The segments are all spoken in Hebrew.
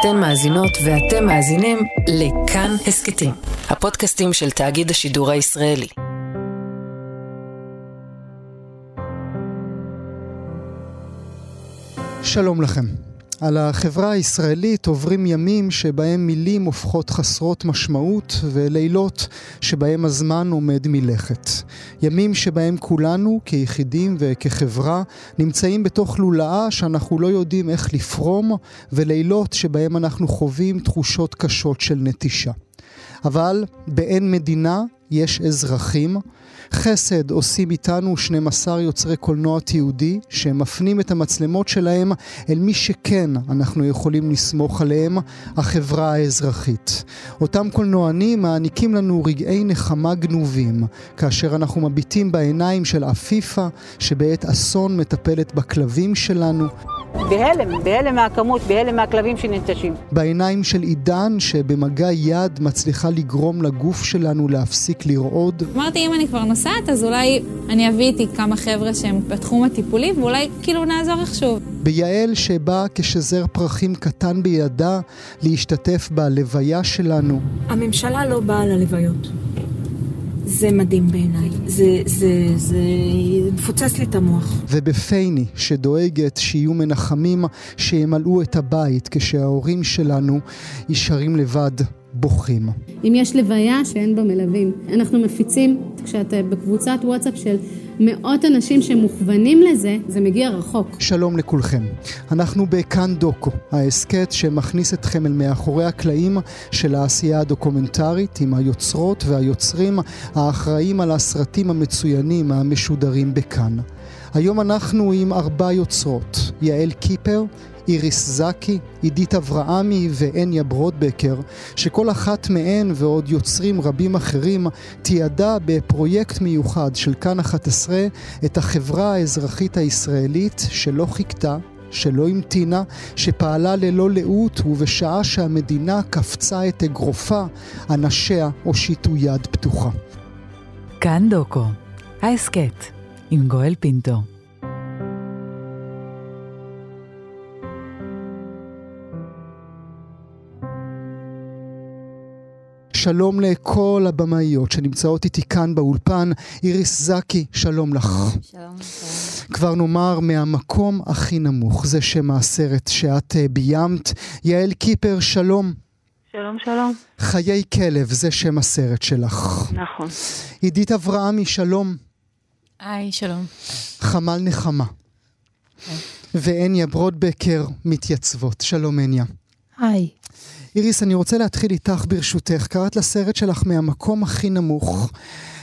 אתן מאזינות ואתם מאזינים לכאן הסכתים, הפודקאסטים של תאגיד השידור הישראלי. שלום לכם. על החברה הישראלית עוברים ימים שבהם מילים הופכות חסרות משמעות ולילות שבהם הזמן עומד מלכת. ימים שבהם כולנו כיחידים וכחברה נמצאים בתוך לולאה שאנחנו לא יודעים איך לפרום ולילות שבהם אנחנו חווים תחושות קשות של נטישה. אבל באין מדינה יש אזרחים. חסד עושים איתנו 12 יוצרי קולנוע תיעודי, שמפנים את המצלמות שלהם אל מי שכן אנחנו יכולים לסמוך עליהם, החברה האזרחית. אותם קולנוענים מעניקים לנו רגעי נחמה גנובים, כאשר אנחנו מביטים בעיניים של עפיפה, שבעת אסון מטפלת בכלבים שלנו. בהלם, בהלם מהכמות, בהלם מהכלבים שננטשים. בעיניים של עידן שבמגע יד מצליחה לגרום לגוף שלנו להפסיק לרעוד. אמרתי, אם אני כבר נוסעת, אז אולי אני אביא איתי כמה חבר'ה שהם בתחום הטיפולי, ואולי כאילו נעזור איכשהו. ביעל שבאה כשזר פרחים קטן בידה להשתתף בלוויה שלנו. הממשלה לא באה ללוויות. זה מדהים בעיניי. זה, זה, זה מפוצץ לי את המוח. ובפייני, שדואגת שיהיו מנחמים שימלאו את הבית כשההורים שלנו ישרים לבד. בוכים. אם יש לוויה שאין בה מלווים, אנחנו מפיצים, כשאת בקבוצת וואטסאפ של מאות אנשים שמוכוונים לזה, זה מגיע רחוק. שלום לכולכם. אנחנו בכאן דוקו, ההסכת שמכניס אתכם אל מאחורי הקלעים של העשייה הדוקומנטרית עם היוצרות והיוצרים האחראים על הסרטים המצוינים המשודרים בכאן. היום אנחנו עם ארבע יוצרות, יעל קיפר, איריס זקי, עידית אברהמי והניה ברודבקר, שכל אחת מהן ועוד יוצרים רבים אחרים תיעדה בפרויקט מיוחד של כאן 11 את החברה האזרחית הישראלית שלא חיכתה שלא המתינה, שפעלה ללא לאות ובשעה שהמדינה קפצה את אגרופה, אנשיה הושיטו יד פתוחה. כאן דוקו, ההסכת, עם גואל פינטו. שלום לכל הבמאיות שנמצאות איתי כאן באולפן. איריס זקי, שלום לך. שלום. כבר נאמר מהמקום הכי נמוך, זה שם הסרט שאת uh, ביימת. יעל קיפר, שלום. שלום, שלום. חיי כלב, זה שם הסרט שלך. נכון. עידית אברהמי, שלום. היי, שלום. חמל נחמה. והניה ברודבקר מתייצבות. שלום הניה. היי. איריס, אני רוצה להתחיל איתך ברשותך. קראת לסרט שלך מהמקום הכי נמוך,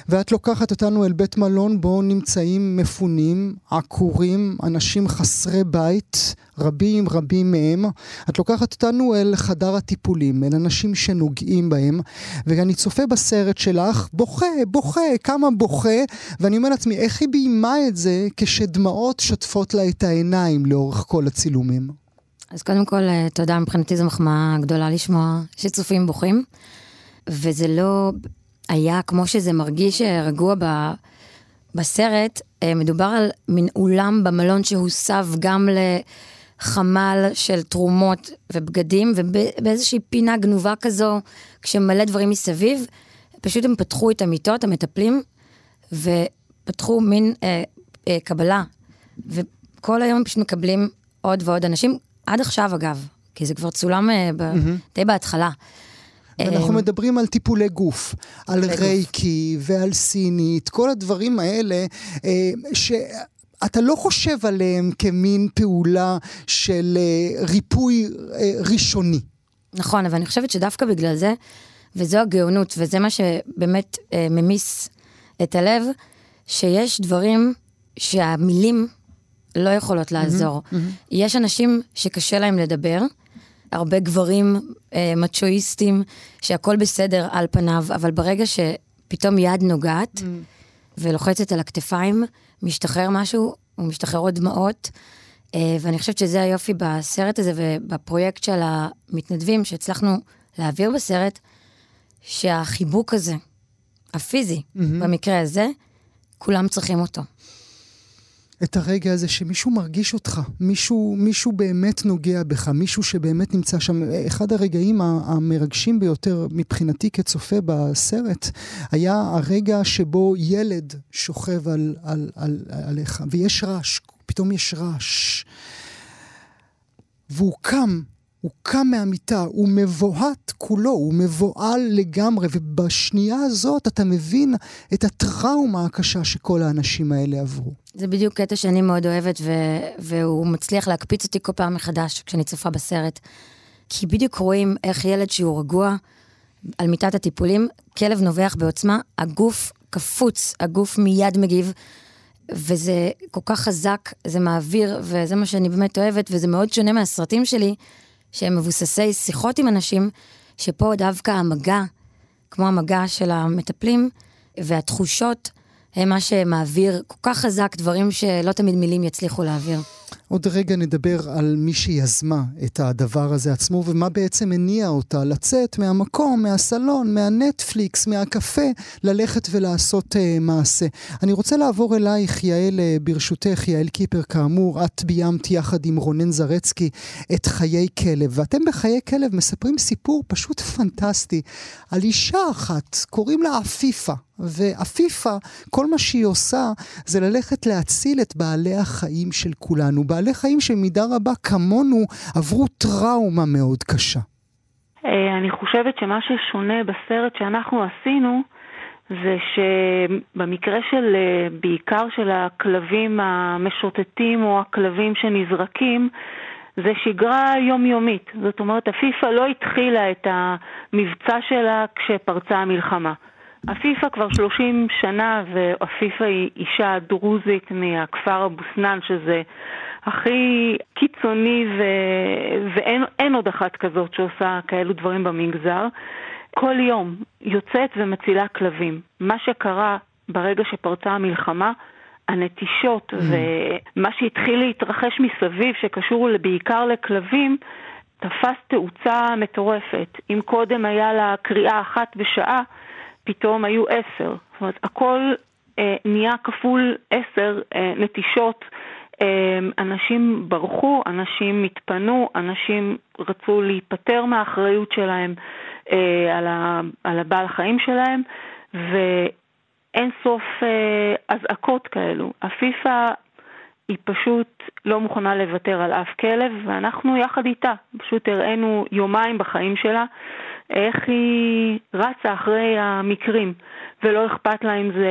ואת לוקחת אותנו אל בית מלון בו נמצאים מפונים, עקורים, אנשים חסרי בית, רבים רבים מהם. את לוקחת אותנו אל חדר הטיפולים, אל אנשים שנוגעים בהם, ואני צופה בסרט שלך, בוכה, בוכה, כמה בוכה, ואני אומר לעצמי, איך היא ביימה את זה כשדמעות שוטפות לה את העיניים לאורך כל הצילומים? אז קודם כל, אה, תודה, מבחינתי זו מחמאה גדולה לשמוע שצופים בוכים. וזה לא היה כמו שזה מרגיש אה, רגוע ב, בסרט, אה, מדובר על מין אולם במלון שהוסב גם לחמ"ל של תרומות ובגדים, ובאיזושהי פינה גנובה כזו, כשמלא דברים מסביב, פשוט הם פתחו את המיטות, המטפלים, ופתחו מין אה, אה, קבלה, וכל היום פשוט מקבלים עוד ועוד אנשים, עד עכשיו אגב, כי זה כבר צולם mm-hmm. די בהתחלה. אנחנו אמ, מדברים על טיפולי גוף, על רייקי ועל סינית, כל הדברים האלה אה, שאתה לא חושב עליהם כמין פעולה של אה, ריפוי ראשוני. נכון, אבל אני חושבת שדווקא בגלל זה, וזו הגאונות, וזה מה שבאמת ממיס את הלב, שיש דברים שהמילים לא יכולות לעזור. Mm-hmm, mm-hmm. יש אנשים שקשה להם לדבר, הרבה גברים אה, מצ'ואיסטים, שהכול בסדר על פניו, אבל ברגע שפתאום יד נוגעת mm-hmm. ולוחצת על הכתפיים, משתחרר משהו, הוא משתחרר עוד דמעות. אה, ואני חושבת שזה היופי בסרט הזה ובפרויקט של המתנדבים שהצלחנו להעביר בסרט, שהחיבוק הזה, הפיזי, mm-hmm. במקרה הזה, כולם צריכים אותו. את הרגע הזה שמישהו מרגיש אותך, מישהו, מישהו באמת נוגע בך, מישהו שבאמת נמצא שם. אחד הרגעים המרגשים ביותר מבחינתי כצופה בסרט היה הרגע שבו ילד שוכב על, על, על, עליך, ויש רעש, פתאום יש רעש. והוא קם הוא קם מהמיטה, הוא מבוהת כולו, הוא מבוהל לגמרי, ובשנייה הזאת אתה מבין את הטראומה הקשה שכל האנשים האלה עברו. זה בדיוק קטע שאני מאוד אוהבת, ו- והוא מצליח להקפיץ אותי כל פעם מחדש כשאני צופה בסרט. כי בדיוק רואים איך ילד שהוא רגוע על מיטת הטיפולים, כלב נובח בעוצמה, הגוף קפוץ, הגוף מיד מגיב. וזה כל כך חזק, זה מעביר, וזה מה שאני באמת אוהבת, וזה מאוד שונה מהסרטים שלי, שהם מבוססי שיחות עם אנשים, שפה דווקא המגע, כמו המגע של המטפלים, והתחושות, הם מה שמעביר כל כך חזק דברים שלא תמיד מילים יצליחו להעביר. עוד רגע נדבר על מי שיזמה את הדבר הזה עצמו ומה בעצם הניע אותה לצאת מהמקום, מהסלון, מהנטפליקס, מהקפה, ללכת ולעשות uh, מעשה. אני רוצה לעבור אלייך, יעל, uh, ברשותך, יעל קיפר, כאמור, את ביימת יחד עם רונן זרצקי את חיי כלב, ואתם בחיי כלב מספרים סיפור פשוט פנטסטי על אישה אחת, קוראים לה עפיפה. ועפיפה, כל מה שהיא עושה זה ללכת להציל את בעלי החיים של כולנו. בעלי חיים שבמידה רבה כמונו עברו טראומה מאוד קשה. אה, אני חושבת שמה ששונה בסרט שאנחנו עשינו זה שבמקרה של, אה, בעיקר של הכלבים המשוטטים או הכלבים שנזרקים, זה שגרה יומיומית. זאת אומרת, עפיפה לא התחילה את המבצע שלה כשפרצה המלחמה. עפיפה כבר 30 שנה, ועפיפה היא אישה דרוזית מהכפר אבו סנאן, שזה הכי קיצוני, ו... ואין עוד אחת כזאת שעושה כאלו דברים במגזר. כל יום יוצאת ומצילה כלבים. מה שקרה ברגע שפרצה המלחמה, הנטישות mm. ומה שהתחיל להתרחש מסביב, שקשור בעיקר לכלבים, תפס תאוצה מטורפת. אם קודם היה לה קריאה אחת בשעה, פתאום היו עשר. זאת אומרת, הכל אה, נהיה כפול עשר אה, נטישות. אה, אנשים ברחו, אנשים התפנו, אנשים רצו להיפטר מהאחריות שלהם אה, על, ה, על הבעל חיים שלהם, ואין סוף אה, אזעקות כאלו. עפיפה היא פשוט לא מוכנה לוותר על אף כלב, ואנחנו יחד איתה, פשוט הראינו יומיים בחיים שלה. איך היא רצה אחרי המקרים, ולא אכפת לה אם זה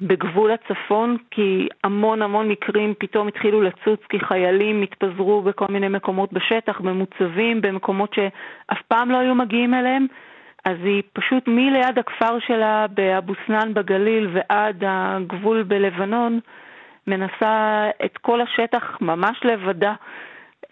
בגבול הצפון, כי המון המון מקרים פתאום התחילו לצוץ, כי חיילים התפזרו בכל מיני מקומות בשטח, במוצבים, במקומות שאף פעם לא היו מגיעים אליהם. אז היא פשוט מליד הכפר שלה באבו סנאן בגליל ועד הגבול בלבנון, מנסה את כל השטח ממש לבדה.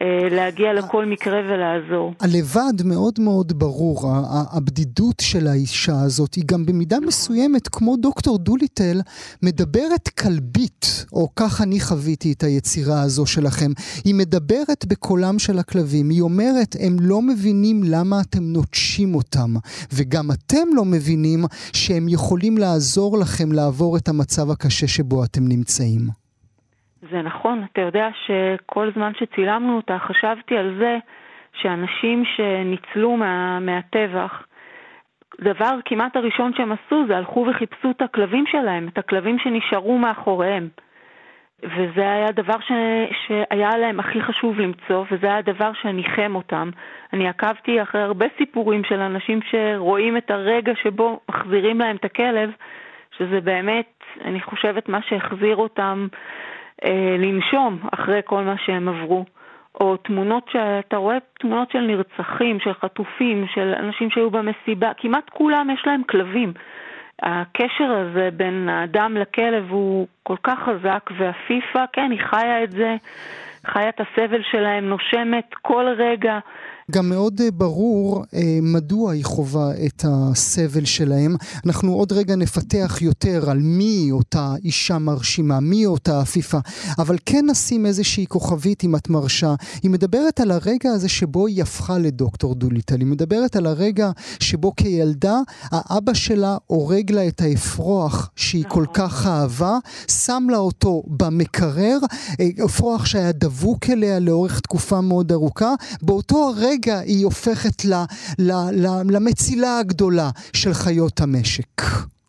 אה, להגיע לכל מקרה ולעזור. הלבד מאוד מאוד ברור, הבדידות של האישה הזאת היא גם במידה מסוימת, כמו דוקטור דוליטל, מדברת כלבית, או כך אני חוויתי את היצירה הזו שלכם. היא מדברת בקולם של הכלבים, היא אומרת, הם לא מבינים למה אתם נוטשים אותם, וגם אתם לא מבינים שהם יכולים לעזור לכם לעבור את המצב הקשה שבו אתם נמצאים. זה נכון, אתה יודע שכל זמן שצילמנו אותה חשבתי על זה שאנשים שניצלו מה, מהטבח, דבר כמעט הראשון שהם עשו זה הלכו וחיפשו את הכלבים שלהם, את הכלבים שנשארו מאחוריהם. וזה היה הדבר ש... שהיה להם הכי חשוב למצוא, וזה היה הדבר שניחם אותם. אני עקבתי אחרי הרבה סיפורים של אנשים שרואים את הרגע שבו מחזירים להם את הכלב, שזה באמת, אני חושבת, מה שהחזיר אותם לנשום אחרי כל מה שהם עברו. או תמונות שאתה רואה תמונות של נרצחים, של חטופים, של אנשים שהיו במסיבה, כמעט כולם יש להם כלבים. הקשר הזה בין האדם לכלב הוא כל כך חזק, והפיפה, כן, היא חיה את זה חיה את הסבל שלהם, נושמת כל רגע. גם מאוד אה, ברור אה, מדוע היא חווה את הסבל שלהם. אנחנו עוד רגע נפתח יותר על מי אותה אישה מרשימה, מי אותה עפיפה, אבל כן נשים איזושהי כוכבית אם את מרשה. היא מדברת על הרגע הזה שבו היא הפכה לדוקטור דוליטל. היא מדברת על הרגע שבו כילדה האבא שלה הורג לה את האפרוח שהיא כל כך אהבה, שם לה אותו במקרר, אה, אפרוח שהיה דבוק אליה לאורך תקופה מאוד ארוכה. באותו הרגע רגע היא הופכת ל, ל, ל, למצילה הגדולה של חיות המשק.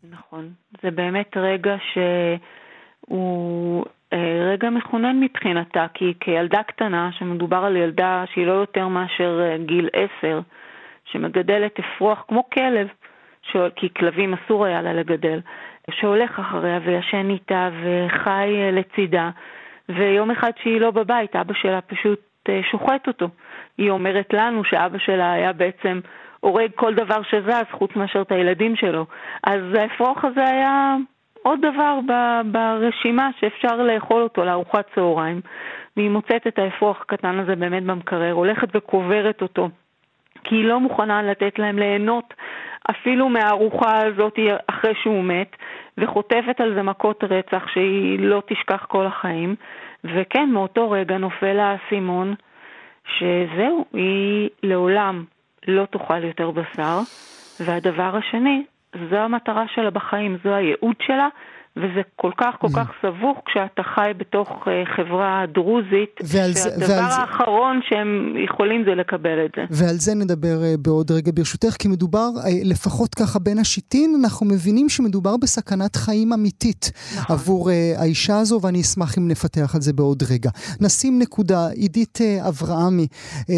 נכון. זה באמת רגע שהוא אה, רגע מכונן מבחינתה, כי כילדה קטנה, שמדובר על ילדה שהיא לא יותר מאשר אה, גיל עשר, שמגדלת אפרוח כמו כלב, ש... כי כלבים אסור היה לה לגדל, שהולך אחריה וישן איתה וחי אה, לצידה, ויום אחד שהיא לא בבית, אבא שלה פשוט שוחט אותו. היא אומרת לנו שאבא שלה היה בעצם הורג כל דבר שזז, חוץ מאשר את הילדים שלו. אז האפרוח הזה היה עוד דבר ברשימה שאפשר לאכול אותו לארוחת צהריים. והיא מוצאת את האפרוח הקטן הזה באמת במקרר, הולכת וקוברת אותו, כי היא לא מוכנה לתת להם ליהנות אפילו מהארוחה הזאת אחרי שהוא מת, וחוטפת על זה מכות רצח שהיא לא תשכח כל החיים. וכן, מאותו רגע נופל האסימון שזהו, היא לעולם לא תאכל יותר בשר. והדבר השני, זו המטרה שלה בחיים, זו הייעוד שלה, וזה כל כך כל כך סבוך כשאתה חי בתוך uh, חברה דרוזית, שהדבר ועל האחרון. שהם יכולים זה לקבל את זה. ועל זה נדבר uh, בעוד רגע ברשותך, כי מדובר, uh, לפחות ככה בין השיטין, אנחנו מבינים שמדובר בסכנת חיים אמיתית נכון. עבור האישה הזו, ואני אשמח אם נפתח על זה בעוד רגע. נשים נקודה, עידית אברהמי,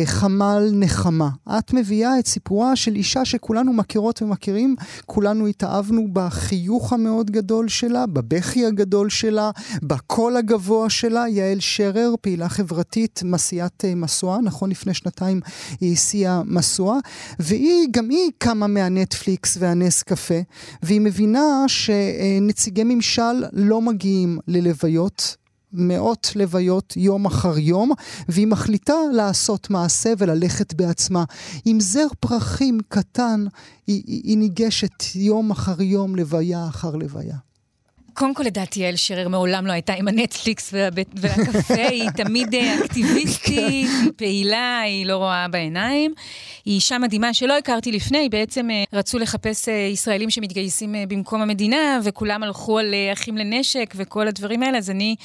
חמ"ל נחמה. את מביאה את סיפורה של אישה שכולנו מכירות ומכירים, כולנו התאהבנו בחיוך המאוד גדול שלה. בבכי הגדול שלה, בקול הגבוה שלה. יעל שרר, פעילה חברתית, מסיעת אה, משואה, נכון לפני שנתיים היא הסיעה משואה, והיא, גם היא קמה מהנטפליקס והנס קפה, והיא מבינה שנציגי ממשל לא מגיעים ללוויות. מאות לוויות יום אחר יום, והיא מחליטה לעשות מעשה וללכת בעצמה. עם זר פרחים קטן, היא, היא, היא ניגשת יום אחר יום, לוויה אחר לוויה. קודם כל, לדעתי, יעל שרר מעולם לא הייתה עם הנטפליקס והקפה, היא תמיד אה, אקטיביסטית, היא פעילה, היא לא רואה בעיניים. היא אישה מדהימה שלא הכרתי לפני, בעצם אה, רצו לחפש אה, ישראלים שמתגייסים במקום המדינה, וכולם הלכו על אחים לנשק וכל הדברים האלה, אז אני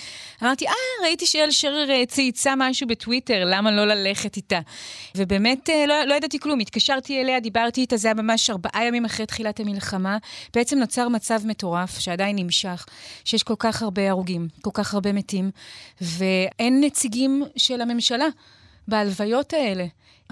אמרתי, אה, ראיתי שיעל שרר צייצה משהו בטוויטר, למה לא ללכת איתה? ובאמת, לא, לא ידעתי כלום, התקשרתי אליה, דיברתי איתה, זה היה ממש ארבעה ימים אחרי תחילת המלחמה. בעצם נוצר מצב מטורף, שעדיין נמשך. לכך שיש כל כך הרבה הרוגים, כל כך הרבה מתים, ואין נציגים של הממשלה בהלוויות האלה.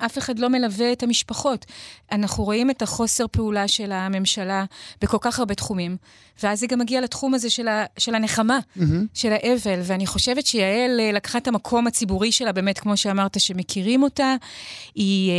אף אחד לא מלווה את המשפחות. אנחנו רואים את החוסר פעולה של הממשלה בכל כך הרבה תחומים, ואז זה גם מגיע לתחום הזה של, ה, של הנחמה, mm-hmm. של האבל, ואני חושבת שיעל אה, לקחה את המקום הציבורי שלה, באמת, כמו שאמרת, שמכירים אותה, היא אה,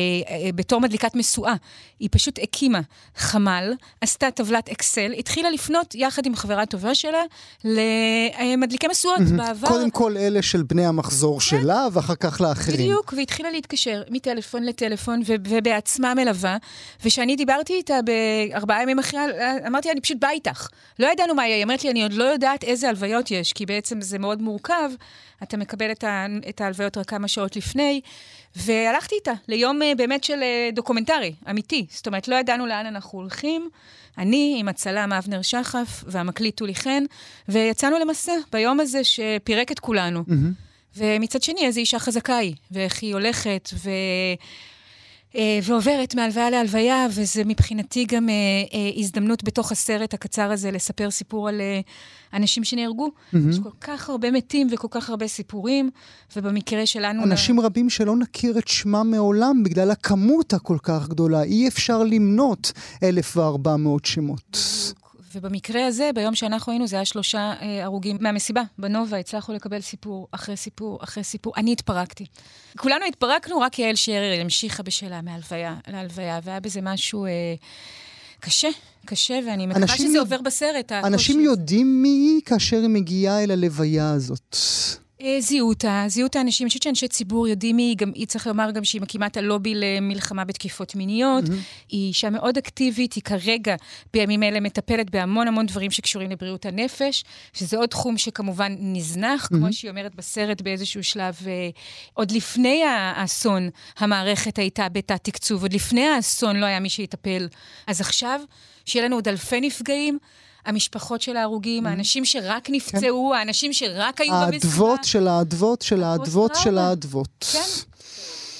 אה, בתור מדליקת משואה, היא פשוט הקימה חמ"ל, עשתה טבלת אקסל, התחילה לפנות יחד עם חברה טובה שלה למדליקי משואות mm-hmm. בעבר. קודם כל אלה של בני המחזור כן. שלה, ואחר כך לאחרים. בדיוק, והתחילה להתקשר מטלפון לטלפון, ו- ובעצמה מלווה. וכשאני דיברתי איתה בארבעה ימים אחרי, אמרתי, אני פשוט באה איתך. לא ידענו מה יהיה, היא אומרת לי, אני עוד לא יודעת איזה הלוויות יש, כי בעצם זה מאוד מורכב, אתה מקבל את, ה- את ההלוויות רק כמה שעות לפני, והלכתי איתה ליום אה, באמת של אה, דוקומנטרי, אמיתי. זאת אומרת, לא ידענו לאן אנחנו הולכים. אני עם הצלם אבנר שחף והמקליט טולי חן, ויצאנו למסע ביום הזה שפירק את כולנו. Mm-hmm. ומצד שני, איזו אישה חזקה היא, ואיך היא הולכת, ו... אה, ועוברת מהלוויה להלוויה, וזה מבחינתי גם אה, אה, הזדמנות בתוך הסרט הקצר הזה לספר סיפור על אנשים שנהרגו. Mm-hmm. יש כל כך הרבה מתים וכל כך הרבה סיפורים, ובמקרה שלנו... אנשים לה... רבים שלא נכיר את שמם מעולם בגלל הכמות הכל כך גדולה. אי אפשר למנות 1,400 שמות. ובמקרה הזה, ביום שאנחנו היינו, זה היה שלושה אה, הרוגים מהמסיבה. בנובה הצלחנו לקבל סיפור אחרי סיפור אחרי סיפור. אני התפרקתי. כולנו התפרקנו, רק יעל שרר המשיכה בשלה מהלוויה להלוויה, והיה בזה משהו... אה, קשה, קשה, ואני מקווה שזה עובר בסרט. אנשים יודעים מי היא כאשר היא מגיעה אל הלוויה הזאת. זיהו אותה, זיהו את האנשים. אני חושבת שאנשי ציבור יודעים מי, גם היא, צריך לומר גם שהיא מקימה את הלובי למלחמה בתקיפות מיניות. Mm-hmm. היא אישה מאוד אקטיבית, היא כרגע, בימים אלה, מטפלת בהמון המון דברים שקשורים לבריאות הנפש, שזה עוד תחום שכמובן נזנח, mm-hmm. כמו שהיא אומרת בסרט באיזשהו שלב, אה, עוד לפני האסון, המערכת הייתה בתת-תקצוב, עוד לפני האסון לא היה מי שיטפל. אז עכשיו, שיהיה לנו עוד אלפי נפגעים, המשפחות של ההרוגים, האנשים שרק נפצעו, כן. האנשים שרק היו במסיבה. האדוות של האדוות של האדוות של האדוות. כן.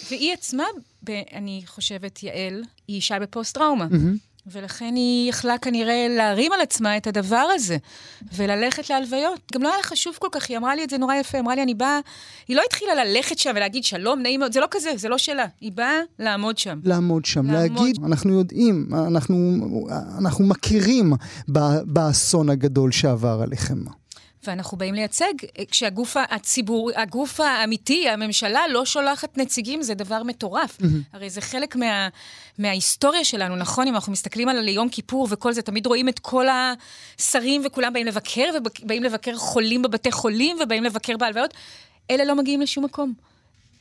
והיא עצמה, אני חושבת, יעל, היא אישה בפוסט-טראומה. Mm-hmm. ולכן היא יכלה כנראה להרים על עצמה את הדבר הזה, וללכת להלוויות. גם לא היה לה חשוב כל כך, היא אמרה לי את זה נורא יפה, אמרה לי, אני באה... היא לא התחילה ללכת שם ולהגיד שלום, נעים מאוד, זה לא כזה, זה לא שלה. היא באה לעמוד שם. לעמוד שם, לעמוד... להגיד, אנחנו יודעים, אנחנו, אנחנו מכירים באסון הגדול שעבר עליכם. ואנחנו באים לייצג, כשהגוף הציבור, הגוף האמיתי, הממשלה, לא שולחת נציגים, זה דבר מטורף. Mm-hmm. הרי זה חלק מה, מההיסטוריה שלנו, נכון? אם אנחנו מסתכלים על יום כיפור וכל זה, תמיד רואים את כל השרים וכולם באים לבקר, ובאים לבקר חולים בבתי חולים, ובאים לבקר בהלוויות. אלה לא מגיעים לשום מקום.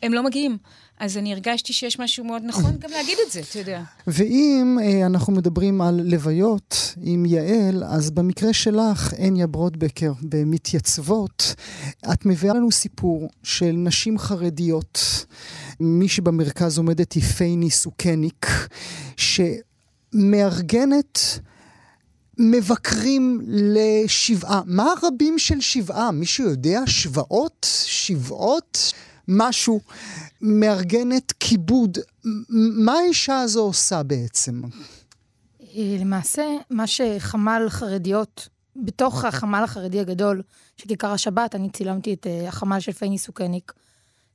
הם לא מגיעים. אז אני הרגשתי שיש משהו מאוד נכון גם להגיד את זה, אתה יודע. ואם אה, אנחנו מדברים על לוויות עם יעל, אז במקרה שלך, הניה ברודבקר, במתייצבות, את מביאה לנו סיפור של נשים חרדיות. מי שבמרכז עומדת היא פייני סוכניק, שמארגנת... מבקרים לשבעה. מה הרבים של שבעה? מישהו יודע? שבעות? שבעות? משהו, מארגנת כיבוד. מה האישה הזו עושה בעצם? למעשה, מה שחמ"ל חרדיות, בתוך החמ"ל החרדי הגדול של כיכר השבת, אני צילמתי את uh, החמ"ל של פייני סוכניק,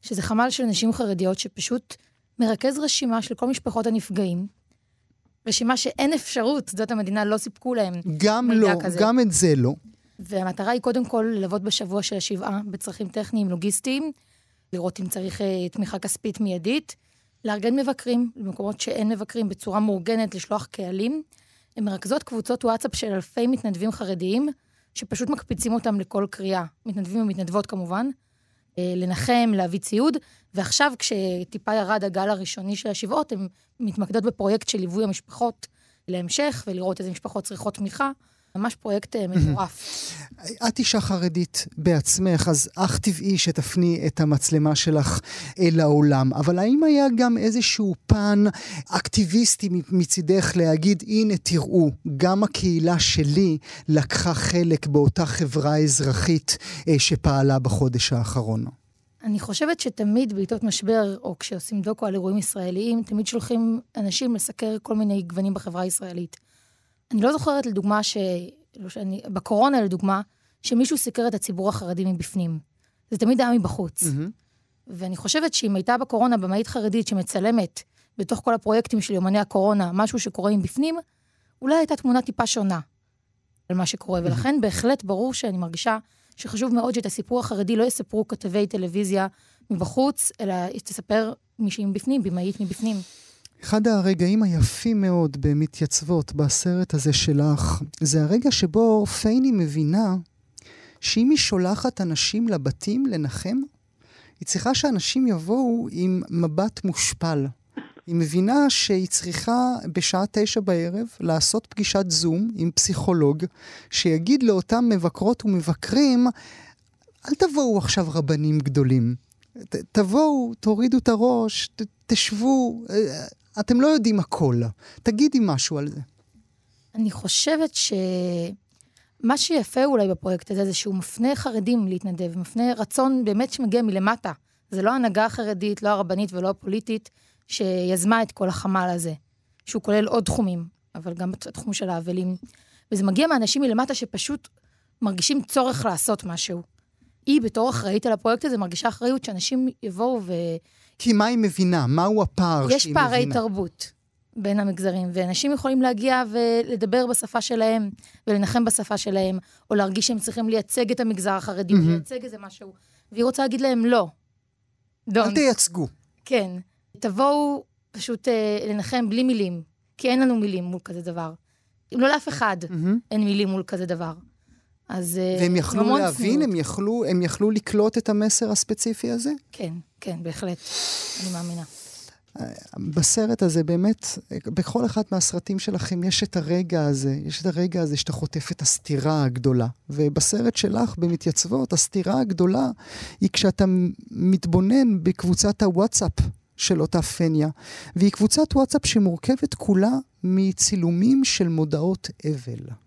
שזה חמ"ל של נשים חרדיות שפשוט מרכז רשימה של כל משפחות הנפגעים. רשימה שאין אפשרות, זאת המדינה לא סיפקו להם גם לא, כזה. גם את זה לא. והמטרה היא קודם כל ללוות בשבוע של השבעה בצרכים טכניים, לוגיסטיים, לראות אם צריך אה, תמיכה כספית מיידית, לארגן מבקרים במקומות שאין מבקרים בצורה מאורגנת, לשלוח קהלים. הן מרכזות קבוצות וואטסאפ של אלפי מתנדבים חרדיים, שפשוט מקפיצים אותם לכל קריאה. מתנדבים ומתנדבות כמובן, אה, לנחם, להביא ציוד, ועכשיו כשטיפה ירד הגל הראשוני של השבעות, הן מתמקדות בפרויקט של ליווי המשפחות להמשך, ולראות איזה משפחות צריכות תמיכה. ממש פרויקט אה, מטורף. את אישה חרדית בעצמך, אז אך טבעי שתפני את המצלמה שלך אל העולם. אבל האם היה גם איזשהו פן אקטיביסטי מצידך להגיד, הנה תראו, גם הקהילה שלי לקחה חלק באותה חברה אזרחית אה, שפעלה בחודש האחרון? אני חושבת שתמיד בעיתות משבר, או כשעושים דוקו על אירועים ישראליים, תמיד שולחים אנשים לסקר כל מיני גוונים בחברה הישראלית. אני לא זוכרת, לדוגמה, ש... לא שאני... בקורונה, לדוגמה, שמישהו סיקר את הציבור החרדי מבפנים. זה תמיד היה מבחוץ. Mm-hmm. ואני חושבת שאם הייתה בקורונה במאית חרדית שמצלמת בתוך כל הפרויקטים של יומני הקורונה משהו שקורה מבפנים, אולי הייתה תמונה טיפה שונה על מה שקורה. Mm-hmm. ולכן בהחלט ברור שאני מרגישה שחשוב מאוד שאת הסיפור החרדי לא יספרו כתבי טלוויזיה מבחוץ, אלא תספר מישהי מבפנים, במאית מבפנים. אחד הרגעים היפים מאוד במתייצבות בסרט הזה שלך, זה הרגע שבו פייני מבינה שאם היא שולחת אנשים לבתים לנחם, היא צריכה שאנשים יבואו עם מבט מושפל. היא מבינה שהיא צריכה בשעה תשע בערב לעשות פגישת זום עם פסיכולוג, שיגיד לאותם מבקרות ומבקרים, אל תבואו עכשיו רבנים גדולים. ת, תבואו, תורידו את הראש, ת, תשבו, אה, אתם לא יודעים הכל. תגידי משהו על זה. אני חושבת שמה שיפה אולי בפרויקט הזה, זה שהוא מפנה חרדים להתנדב, מפנה רצון באמת שמגיע מלמטה. זה לא הנהגה החרדית, לא הרבנית ולא הפוליטית, שיזמה את כל החמ"ל הזה, שהוא כולל עוד תחומים, אבל גם התחום של האבלים. וזה מגיע מאנשים מלמטה שפשוט מרגישים צורך לעשות משהו. היא, בתור אחראית על הפרויקט הזה, מרגישה אחריות שאנשים יבואו ו... כי מה היא מבינה? מהו הפער שהיא מבינה? יש פערי תרבות בין המגזרים, ואנשים יכולים להגיע ולדבר בשפה שלהם, ולנחם בשפה שלהם, או להרגיש שהם צריכים לייצג את המגזר החרדי, mm-hmm. לייצג איזה משהו. והיא רוצה להגיד להם, לא. אל תייצגו. כן. תבואו פשוט אה, לנחם בלי מילים, כי אין לנו מילים מול כזה דבר. אם לא לאף אחד mm-hmm. אין מילים מול כזה דבר. אז... אה, והם יכלו להבין, צניעות. הם יכלו, הם יכלו לקלוט את המסר הספציפי הזה? כן, כן, בהחלט. אני מאמינה. בסרט הזה באמת, בכל אחד מהסרטים שלכם יש את הרגע הזה, יש את הרגע הזה שאתה חוטף את הסתירה הגדולה. ובסרט שלך, במתייצבות, הסתירה הגדולה היא כשאתה מתבונן בקבוצת הוואטסאפ של אותה פניה. והיא קבוצת וואטסאפ שמורכבת כולה מצילומים של מודעות אבל.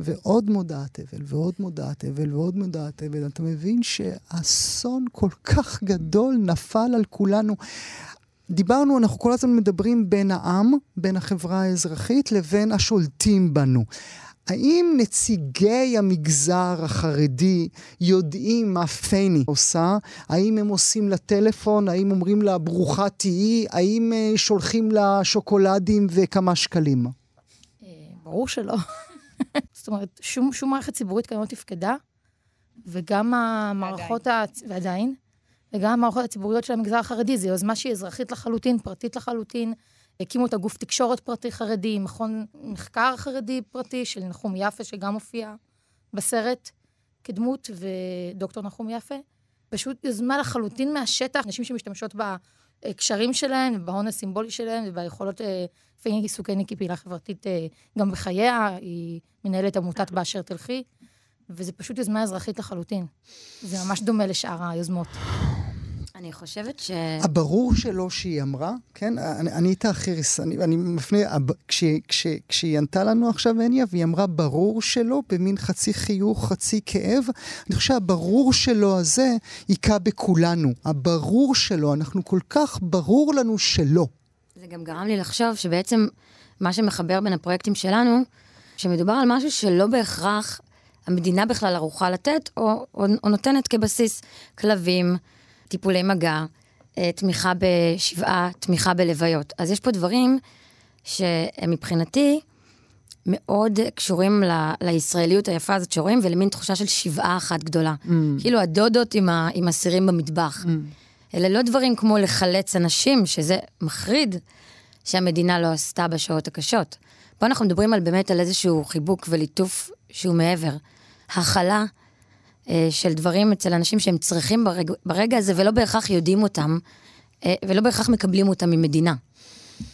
ועוד מודעת אבל, ועוד מודעת אבל, ועוד מודעת אבל. אתה מבין שאסון כל כך גדול נפל על כולנו. דיברנו, אנחנו כל הזמן מדברים בין העם, בין החברה האזרחית, לבין השולטים בנו. האם נציגי המגזר החרדי יודעים מה פייני עושה? האם הם עושים לה טלפון? האם אומרים לה ברוכה תהיי? האם uh, שולחים לה שוקולדים וכמה שקלים? ברור שלא. זאת אומרת, שום, שום מערכת ציבורית כאן לא תפקדה, וגם המערכות, ה... ועדיין, וגם המערכות הציבוריות של המגזר החרדי, זו יוזמה שהיא אזרחית לחלוטין, פרטית לחלוטין. הקימו את הגוף תקשורת פרטי חרדי, מכון מחקר חרדי פרטי של נחום יפה, שגם הופיע בסרט כדמות, ודוקטור נחום יפה. פשוט יוזמה לחלוטין מהשטח, נשים שמשתמשות בקשרים שלהן, ובהון הסימבולי שלהן, וביכולות... פייני סוכני כפעילה חברתית גם בחייה, היא מנהלת עמותת באשר תלכי, וזה פשוט יוזמה אזרחית לחלוטין. זה ממש דומה לשאר היוזמות. אני חושבת ש... הברור שלו שהיא אמרה, כן? אני, אני איתך, איריס, אני, אני מפנה, כש, כש, כשהיא ענתה לנו עכשיו הניה, והיא אמרה ברור שלו, במין חצי חיוך, חצי כאב, אני חושב שהברור שלו הזה היכה בכולנו. הברור שלו, אנחנו כל כך ברור לנו שלא. זה גם גרם לי לחשוב שבעצם מה שמחבר בין הפרויקטים שלנו, שמדובר על משהו שלא בהכרח המדינה בכלל ערוכה לתת, או, או, או נותנת כבסיס כלבים, טיפולי מגע, אה, תמיכה בשבעה, תמיכה בלוויות. אז יש פה דברים שמבחינתי מאוד קשורים ל, לישראליות היפה הזאת שרואים, ולמין תחושה של שבעה אחת גדולה. Mm. כאילו הדודות עם, ה, עם הסירים במטבח. Mm. אלה לא דברים כמו לחלץ אנשים, שזה מחריד שהמדינה לא עשתה בשעות הקשות. פה אנחנו מדברים על באמת על איזשהו חיבוק וליטוף שהוא מעבר. הכלה של דברים אצל אנשים שהם צריכים ברג, ברגע הזה ולא בהכרח יודעים אותם, אה, ולא בהכרח מקבלים אותם ממדינה.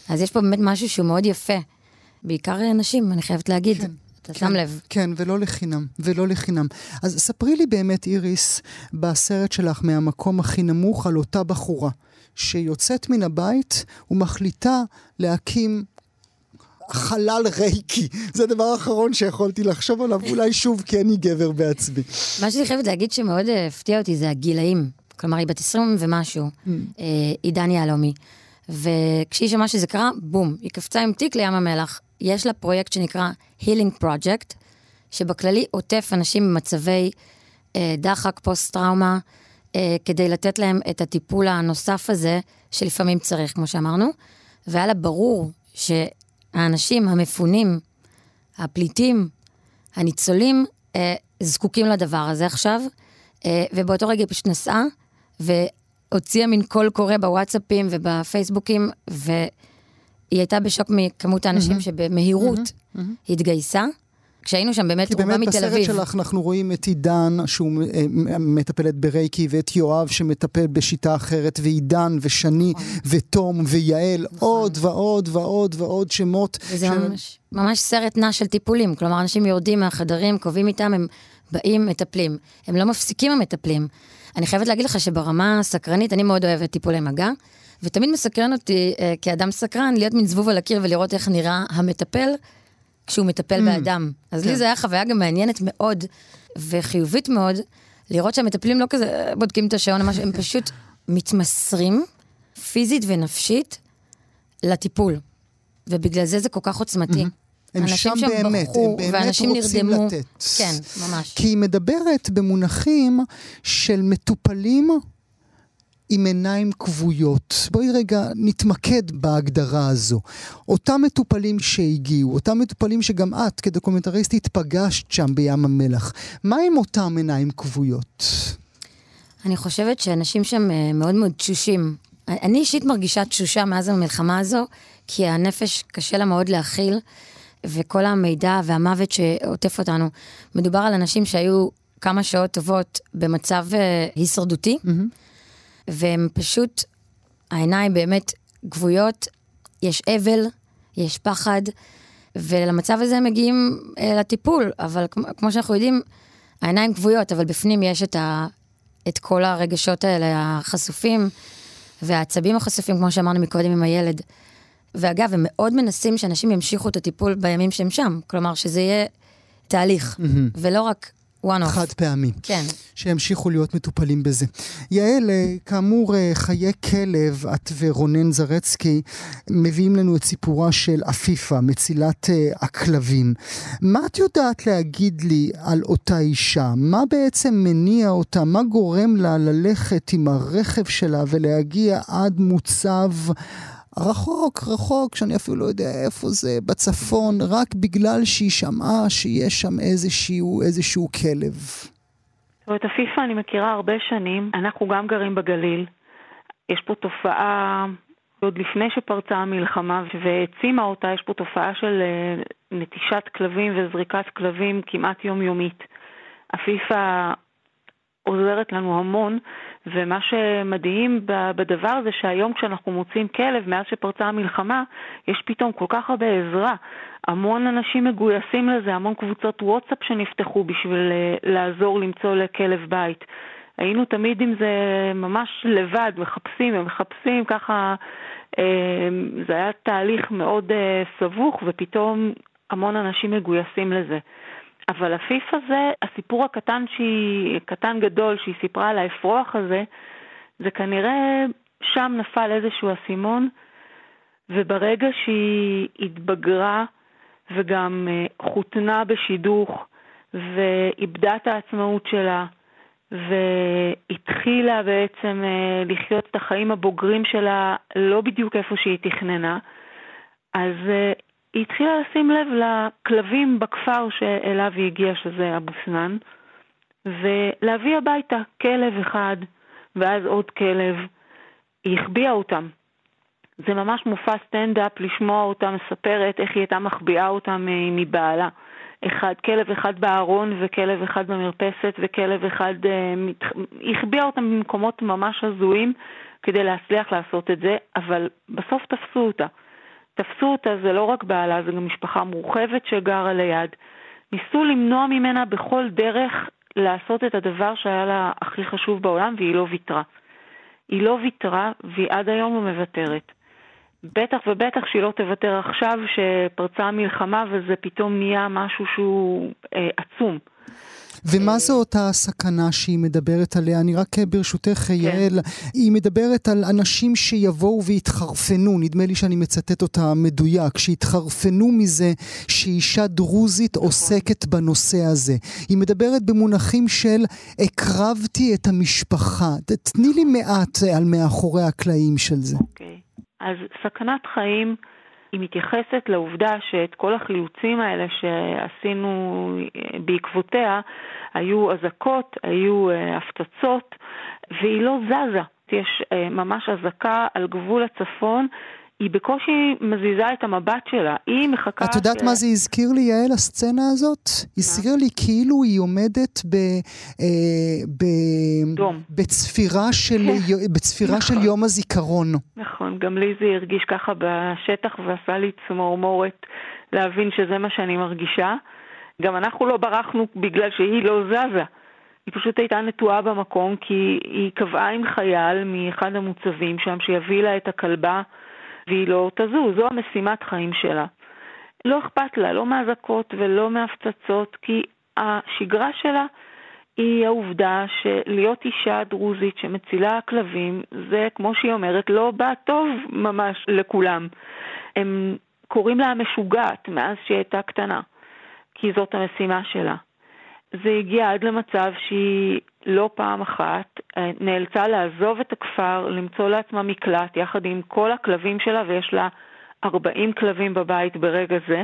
אז יש פה באמת משהו שהוא מאוד יפה. בעיקר נשים, אני חייבת להגיד. כן. אתה כן, שם לב. כן, ולא לחינם, ולא לחינם. אז ספרי לי באמת, איריס, בסרט שלך מהמקום הכי נמוך על אותה בחורה, שיוצאת מן הבית ומחליטה להקים חלל רייקי. זה הדבר האחרון שיכולתי לחשוב עליו, אולי שוב כי אני גבר בעצמי. מה שאני חייבת להגיד שמאוד הפתיע אותי זה הגילאים. כלומר, היא בת 20 ומשהו, mm. עידן יהלומי. וכשהיא שמעה שזה קרה, בום, היא קפצה עם תיק לים המלח. יש לה פרויקט שנקרא Healing Project, שבכללי עוטף אנשים במצבי אה, דחק, פוסט-טראומה, אה, כדי לתת להם את הטיפול הנוסף הזה, שלפעמים צריך, כמו שאמרנו. והיה לה ברור שהאנשים המפונים, הפליטים, הניצולים, אה, זקוקים לדבר הזה עכשיו, אה, ובאותו רגע היא פשוט נסעה, והוציאה מין קול קורא בוואטסאפים ובפייסבוקים, ו... היא הייתה בשוק מכמות האנשים mm-hmm. שבמהירות. Mm-hmm. התגייסה. כשהיינו שם באמת רובה מתל אביב. כי באמת בסרט שלך אנחנו רואים את עידן שהוא מטפלת ברייקי ואת יואב שמטפל בשיטה אחרת ועידן ושני נכון. ותום ויעל נכון. עוד ועוד ועוד ועוד שמות. וזה של... ממש, ממש סרט נע של טיפולים. כלומר אנשים יורדים מהחדרים, קובעים איתם, הם באים, מטפלים. הם לא מפסיקים המטפלים. אני חייבת להגיד לך שברמה הסקרנית אני מאוד אוהבת טיפולי מגע. ותמיד מסקרן אותי, אה, כאדם סקרן, להיות מין זבוב על הקיר ולראות איך נראה המטפל כשהוא מטפל mm. באדם. אז כן. לי זו הייתה חוויה גם מעניינת מאוד וחיובית מאוד, לראות שהמטפלים לא כזה אה, בודקים את השעון, משהו, הם פשוט מתמסרים פיזית ונפשית לטיפול. ובגלל זה זה כל כך עוצמתי. Mm-hmm. הם שם באמת, בחו, הם באמת רוצים נרדמו. לתת. כן, ממש. כי היא מדברת במונחים של מטופלים עם עיניים כבויות. בואי רגע נתמקד בהגדרה הזו. אותם מטופלים שהגיעו, אותם מטופלים שגם את כדוקומנטריסטית פגשת שם בים המלח, מה עם אותם עיניים כבויות? אני חושבת שאנשים שם אה, מאוד מאוד תשושים. אני אישית מרגישה תשושה מאז המלחמה הזו, כי הנפש קשה לה מאוד להכיל וכל המידע והמוות שעוטף אותנו, מדובר על אנשים שהיו כמה שעות טובות במצב אה, הישרדותי, והם פשוט, העיניים באמת גבויות, יש אבל, יש פחד, ולמצב הזה הם מגיעים אה, לטיפול, אבל כמו, כמו שאנחנו יודעים, העיניים כבויות, אבל בפנים יש את, ה, את כל הרגשות האלה החשופים, והעצבים החשופים, כמו שאמרנו מקודם עם הילד. ואגב, הם מאוד מנסים שאנשים ימשיכו את הטיפול בימים שהם שם, כלומר שזה יהיה תהליך, ולא רק one off. חד פעמי. כן. שימשיכו להיות מטופלים בזה. יעל, אה, כאמור, אה, חיי כלב, את ורונן זרצקי מביאים לנו את סיפורה של עפיפה, מצילת אה, הכלבים. מה את יודעת להגיד לי על אותה אישה? מה בעצם מניע אותה? מה גורם לה ללכת עם הרכב שלה ולהגיע עד מוצב רחוק, רחוק, שאני אפילו לא יודע איפה זה, בצפון, רק בגלל שהיא שמעה שיש שם איזשהו, איזשהו כלב. זאת אומרת, עפיפה אני מכירה הרבה שנים, אנחנו גם גרים בגליל. יש פה תופעה, עוד לפני שפרצה המלחמה והעצימה אותה, יש פה תופעה של אה, נטישת כלבים וזריקת כלבים כמעט יומיומית. עפיפה עוזרת לנו המון, ומה שמדהים בדבר הזה שהיום כשאנחנו מוצאים כלב, מאז שפרצה המלחמה, יש פתאום כל כך הרבה עזרה. המון אנשים מגויסים לזה, המון קבוצות וואטסאפ שנפתחו בשביל אה, לעזור למצוא לכלב בית. היינו תמיד עם זה ממש לבד, מחפשים ומחפשים, ככה אה, זה היה תהליך מאוד אה, סבוך, ופתאום המון אנשים מגויסים לזה. אבל הפיף הזה, הסיפור הקטן שהיא, קטן גדול שהיא סיפרה על האפרוח הזה, זה כנראה שם נפל איזשהו אסימון, וברגע שהיא התבגרה וגם אה, חותנה בשידוך ואיבדה את העצמאות שלה, והתחילה בעצם אה, לחיות את החיים הבוגרים שלה לא בדיוק איפה שהיא תכננה, אז אה, היא התחילה לשים לב לכלבים בכפר שאליו היא הגיעה, שזה אבו סנאן, ולהביא הביתה כלב אחד, ואז עוד כלב. היא החביאה אותם. זה ממש מופע סטנדאפ לשמוע אותה מספרת איך היא הייתה מחביאה אותם אה, מבעלה. אחד, כלב אחד בארון וכלב אחד במרפסת וכלב אחד... אה, החביאה אותם במקומות ממש הזויים כדי להצליח לעשות את זה, אבל בסוף תפסו אותה. תפסו אותה, זה לא רק בעלה, זה גם משפחה מורחבת שגרה ליד. ניסו למנוע ממנה בכל דרך לעשות את הדבר שהיה לה הכי חשוב בעולם, והיא לא ויתרה. היא לא ויתרה, והיא עד היום לא מוותרת. בטח ובטח שהיא לא תוותר עכשיו שפרצה המלחמה וזה פתאום נהיה משהו שהוא אה, עצום. ומה זו אותה הסכנה שהיא מדברת עליה? אני רק אה, ברשותך, כן. יעל, היא מדברת על אנשים שיבואו ויתחרפנו, נדמה לי שאני מצטט אותה מדויק, שיתחרפנו מזה שאישה דרוזית נכון. עוסקת בנושא הזה. היא מדברת במונחים של הקרבתי את המשפחה. תני לי מעט על מאחורי הקלעים של זה. אוקיי. אז סכנת חיים... היא מתייחסת לעובדה שאת כל החילוצים האלה שעשינו בעקבותיה, היו אזעקות, היו אה, הפצצות, והיא לא זזה. יש אה, ממש אזעקה על גבול הצפון היא בקושי מזיזה את המבט שלה, היא מחכה... את יודעת ש... מה זה הזכיר לי, יעל, הסצנה הזאת? הזכיר לי כאילו היא עומדת ב... אה, ב... דום. בצפירה, של, כן. בצפירה נכון. של יום הזיכרון. נכון, גם לי זה הרגיש ככה בשטח ועשה לי צמרמורת להבין שזה מה שאני מרגישה. גם אנחנו לא ברחנו בגלל שהיא לא זזה. היא פשוט הייתה נטועה במקום כי היא קבעה עם חייל מאחד המוצבים שם שיביא לה את הכלבה והיא לא תזוז, זו המשימת חיים שלה. לא אכפת לה, לא מאזעקות ולא מהפצצות, כי השגרה שלה היא העובדה שלהיות אישה דרוזית שמצילה כלבים, זה, כמו שהיא אומרת, לא בא טוב ממש לכולם. הם קוראים לה המשוגעת מאז שהיא הייתה קטנה, כי זאת המשימה שלה. זה הגיע עד למצב שהיא לא פעם אחת אה, נאלצה לעזוב את הכפר, למצוא לעצמה מקלט יחד עם כל הכלבים שלה, ויש לה 40 כלבים בבית ברגע זה.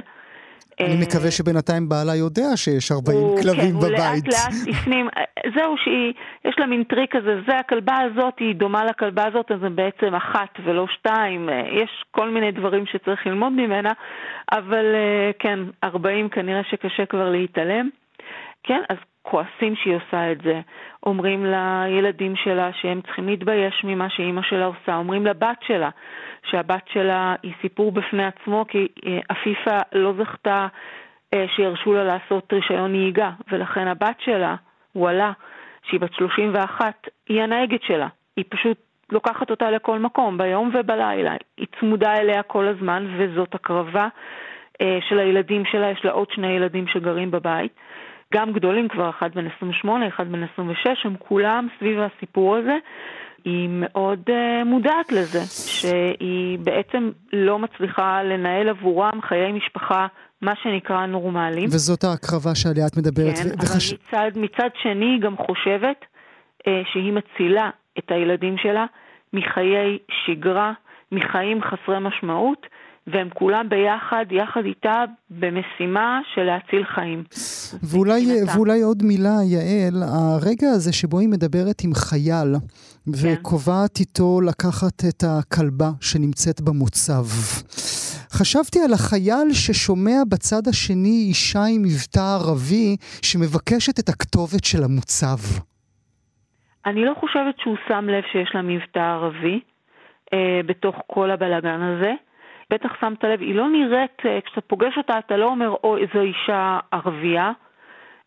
אני אה, מקווה שבינתיים בעלה יודע שיש 40 הוא, כלבים כן, בבית. הוא לאט לאט הפנים, זהו שהיא, יש לה מין טריק כזה, זה הכלבה הזאת, היא דומה לכלבה הזאת, אז זה בעצם אחת ולא שתיים, אה, יש כל מיני דברים שצריך ללמוד ממנה, אבל אה, כן, 40 כנראה שקשה כבר להתעלם. כן, אז כועסים שהיא עושה את זה, אומרים לילדים שלה שהם צריכים להתבייש ממה שאימא שלה עושה, אומרים לבת שלה שהבת שלה היא סיפור בפני עצמו, כי אה, עפיפה לא זכתה אה, שירשו לה לעשות רישיון נהיגה, ולכן הבת שלה, וואלה, שהיא בת 31, היא הנהגת שלה. היא פשוט לוקחת אותה לכל מקום, ביום ובלילה. היא צמודה אליה כל הזמן, וזאת הקרבה אה, של הילדים שלה, יש לה עוד שני ילדים שגרים בבית. גם גדולים כבר, אחד בן 28, אחד בן 26, הם כולם סביב הסיפור הזה. היא מאוד uh, מודעת לזה, שהיא בעצם לא מצליחה לנהל עבורם חיי משפחה, מה שנקרא נורמליים. וזאת ההקרבה שעליה את מדברת. כן, ו- אבל וחש... מצד, מצד שני היא גם חושבת uh, שהיא מצילה את הילדים שלה מחיי שגרה, מחיים חסרי משמעות, והם כולם ביחד, יחד איתה, במשימה של להציל חיים. ואולי. ואולי עוד מילה, יעל, הרגע הזה שבו היא מדברת עם חייל, וקובעת איתו לקחת את הכלבה שנמצאת במוצב. חשבתי על החייל ששומע בצד השני אישה עם מבטא ערבי שמבקשת את הכתובת של המוצב. אני לא חושבת שהוא שם לב שיש לה מבטא ערבי אה, בתוך כל הבלגן הזה. בטח שמת לב, היא לא נראית, אה, כשאתה פוגש אותה אתה לא אומר, אוי, איזו אישה ערבייה.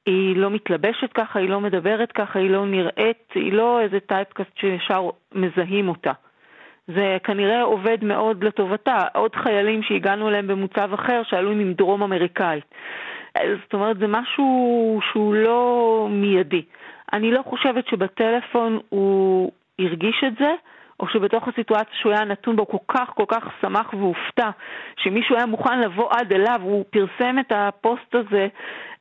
היא לא מתלבשת ככה, היא לא מדברת ככה, היא לא נראית, היא לא איזה טייפקאסט שישר מזהים אותה. זה כנראה עובד מאוד לטובתה. עוד חיילים שהגענו אליהם במוצב אחר שעלו עם דרום אמריקאית. אה, זאת אומרת, זה משהו שהוא לא מיידי. אני לא חושבת שבטלפון הוא הרגיש את זה, או שבתוך הסיטואציה שהוא היה נתון הוא כל כך כל כך שמח והופתע, שמישהו היה מוכן לבוא עד אליו, הוא פרסם את הפוסט הזה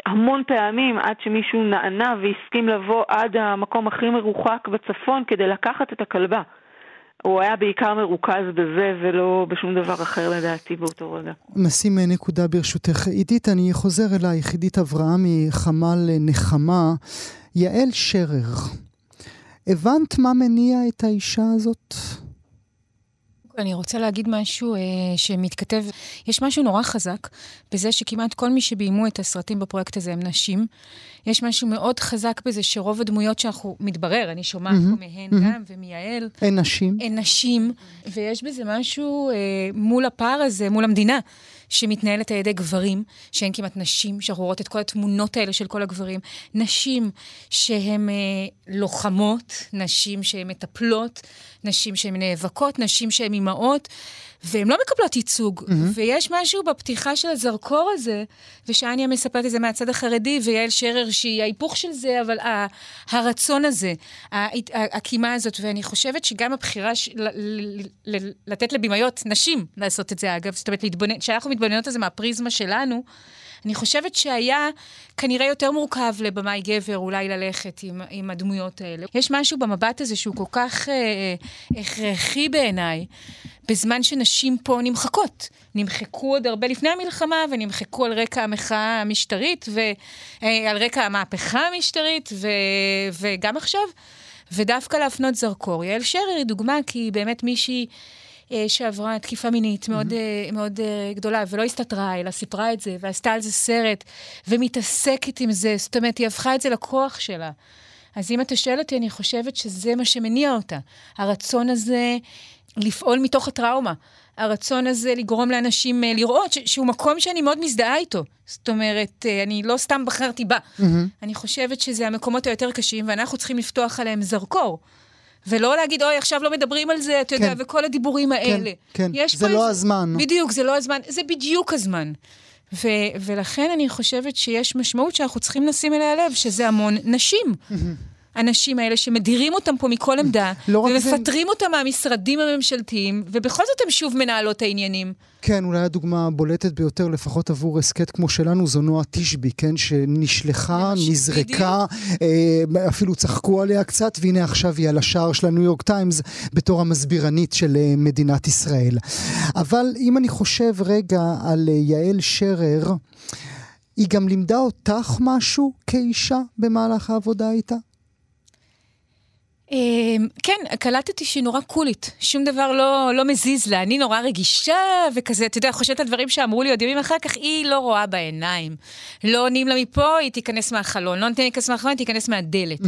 המון פעמים עד שמישהו נענה והסכים לבוא עד המקום הכי מרוחק בצפון כדי לקחת את הכלבה. הוא היה בעיקר מרוכז בזה ולא בשום דבר אחר לדעתי באותו רגע. נשים נקודה ברשותך. עידית, אני חוזר אלייך, עידית אברהמי, חמ"ל נחמה. יעל שרר, הבנת מה מניע את האישה הזאת? אני רוצה להגיד משהו אה, שמתכתב, יש משהו נורא חזק בזה שכמעט כל מי שביימו את הסרטים בפרויקט הזה הם נשים. יש משהו מאוד חזק בזה שרוב הדמויות שאנחנו, מתברר, אני שומעת פה מהן מהמם. גם ומיעל, אין נשים. הן נשים, ויש בזה משהו אה, מול הפער הזה, מול המדינה, שמתנהלת על ידי גברים, שאין כמעט נשים, שאנחנו רואות את כל התמונות האלה של כל הגברים. נשים שהן אה, לוחמות, נשים שהן מטפלות, נשים שהן נאבקות, נשים שהן אימהות, והן לא מקבלות ייצוג. Mm-hmm. ויש משהו בפתיחה של הזרקור הזה, ושאניה מספרת את זה מהצד החרדי, ויעל שרר שהיא ההיפוך של זה, אבל ה- הרצון הזה, הקימה הזאת, ואני חושבת שגם הבחירה ש- ל- ל- ל- לתת לבימאיות, נשים, לעשות את זה, אגב, זאת אומרת, להתבונן, כשאנחנו מתבוננות על זה מהפריזמה שלנו, אני חושבת שהיה כנראה יותר מורכב לבמאי גבר אולי ללכת עם, עם הדמויות האלה. יש משהו במבט הזה שהוא כל כך אה, הכרחי בעיניי, בזמן שנשים פה נמחקות. נמחקו עוד הרבה לפני המלחמה, ונמחקו על רקע המחאה המשטרית, ועל רקע המהפכה המשטרית, ו, וגם עכשיו. ודווקא להפנות זרקור. יעל שרר היא דוגמה, כי היא באמת מישהי... אה, שעברה תקיפה מינית מאוד, mm-hmm. מאוד uh, גדולה, ולא הסתתרה, אלא סיפרה את זה, ועשתה על זה סרט, ומתעסקת עם זה, זאת אומרת, היא הפכה את זה לכוח שלה. אז אם אתה שואל אותי, אני חושבת שזה מה שמניע אותה. הרצון הזה לפעול מתוך הטראומה. הרצון הזה לגרום לאנשים לראות ש- שהוא מקום שאני מאוד מזדהה איתו. זאת אומרת, אני לא סתם בחרתי בה. Mm-hmm. אני חושבת שזה המקומות היותר קשים, ואנחנו צריכים לפתוח עליהם זרקור. ולא להגיד, אוי, עכשיו לא מדברים על זה, אתה כן. יודע, וכל הדיבורים האלה. כן, יש זה לא איזה- הזמן. בדיוק, זה לא הזמן, זה בדיוק הזמן. ו- ולכן אני חושבת שיש משמעות שאנחנו צריכים לשים אליה לב, שזה המון נשים. האנשים האלה שמדירים אותם פה מכל עמדה, לא רק זה- ומפטרים אותם מהמשרדים הממשלתיים, ובכל זאת הם שוב מנהלות העניינים. כן, אולי הדוגמה הבולטת ביותר, לפחות עבור הסכת כמו שלנו, זו נועה תשבי, כן? שנשלחה, נזרקה, אה, אפילו צחקו עליה קצת, והנה עכשיו היא על השער של הניו יורק טיימס בתור המסבירנית של אה, מדינת ישראל. אבל אם אני חושב רגע על אה, יעל שרר, היא גם לימדה אותך משהו כאישה במהלך העבודה איתה? אמ, כן, קלטתי שהיא נורא קולית, שום דבר לא, לא מזיז לה, אני נורא רגישה וכזה, אתה יודע, חושבת על דברים שאמרו לי עוד ימים אחר כך, היא לא רואה בעיניים. לא עונים לה מפה, היא תיכנס מהחלון, לא נותן להיכנס מהחלון, היא תיכנס מהדלת.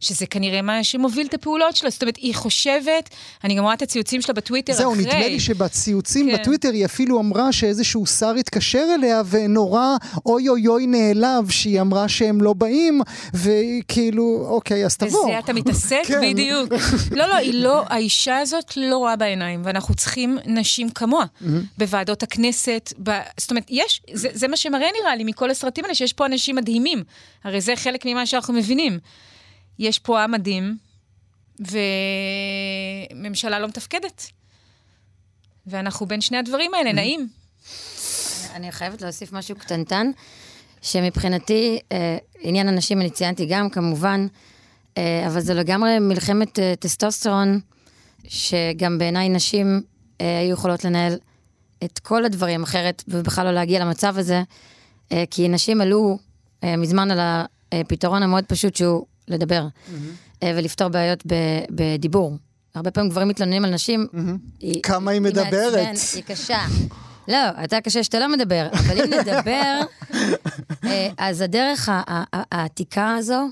שזה כנראה מה שמוביל את הפעולות שלה, זאת אומרת, היא חושבת, אני גם רואה את הציוצים שלה בטוויטר זהו, אחרי. נדמה לי שבציוצים כן. בטוויטר היא אפילו אמרה שאיזשהו שר התקשר אליה ונורא אוי אוי אוי נעלב שהיא אמרה שהם לא באים, וכאילו, אוקיי, אז תבוא. בזה אתה מתעסק? כן. בדיוק. לא, לא, היא לא, האישה הזאת לא רואה בעיניים, ואנחנו צריכים נשים כמוה בוועדות הכנסת. ב... זאת אומרת, יש, זה, זה מה שמראה נראה לי מכל הסרטים האלה, שיש פה אנשים מדהימים. הרי זה חלק ממה שאנחנו מבינים. יש פה עם מדהים, וממשלה לא מתפקדת. ואנחנו בין שני הדברים האלה, נעים. אני חייבת להוסיף משהו קטנטן, שמבחינתי, אה, עניין הנשים אני ציינתי גם, כמובן, אבל זה לגמרי מלחמת אה, טסטוסטרון, שגם בעיניי נשים אה, היו יכולות לנהל את כל הדברים אחרת, ובכלל לא להגיע למצב הזה, אה, כי נשים עלו אה, מזמן על הפתרון המאוד פשוט שהוא לדבר, אה, ולפתור בעיות בדיבור. הרבה פעמים גברים מתלוננים על נשים, היא- כמה היא מדברת. מעצבן, היא קשה. לא, אתה קשה שאתה לא מדבר, אבל אם נדבר, אה, אז הדרך העתיקה הזו,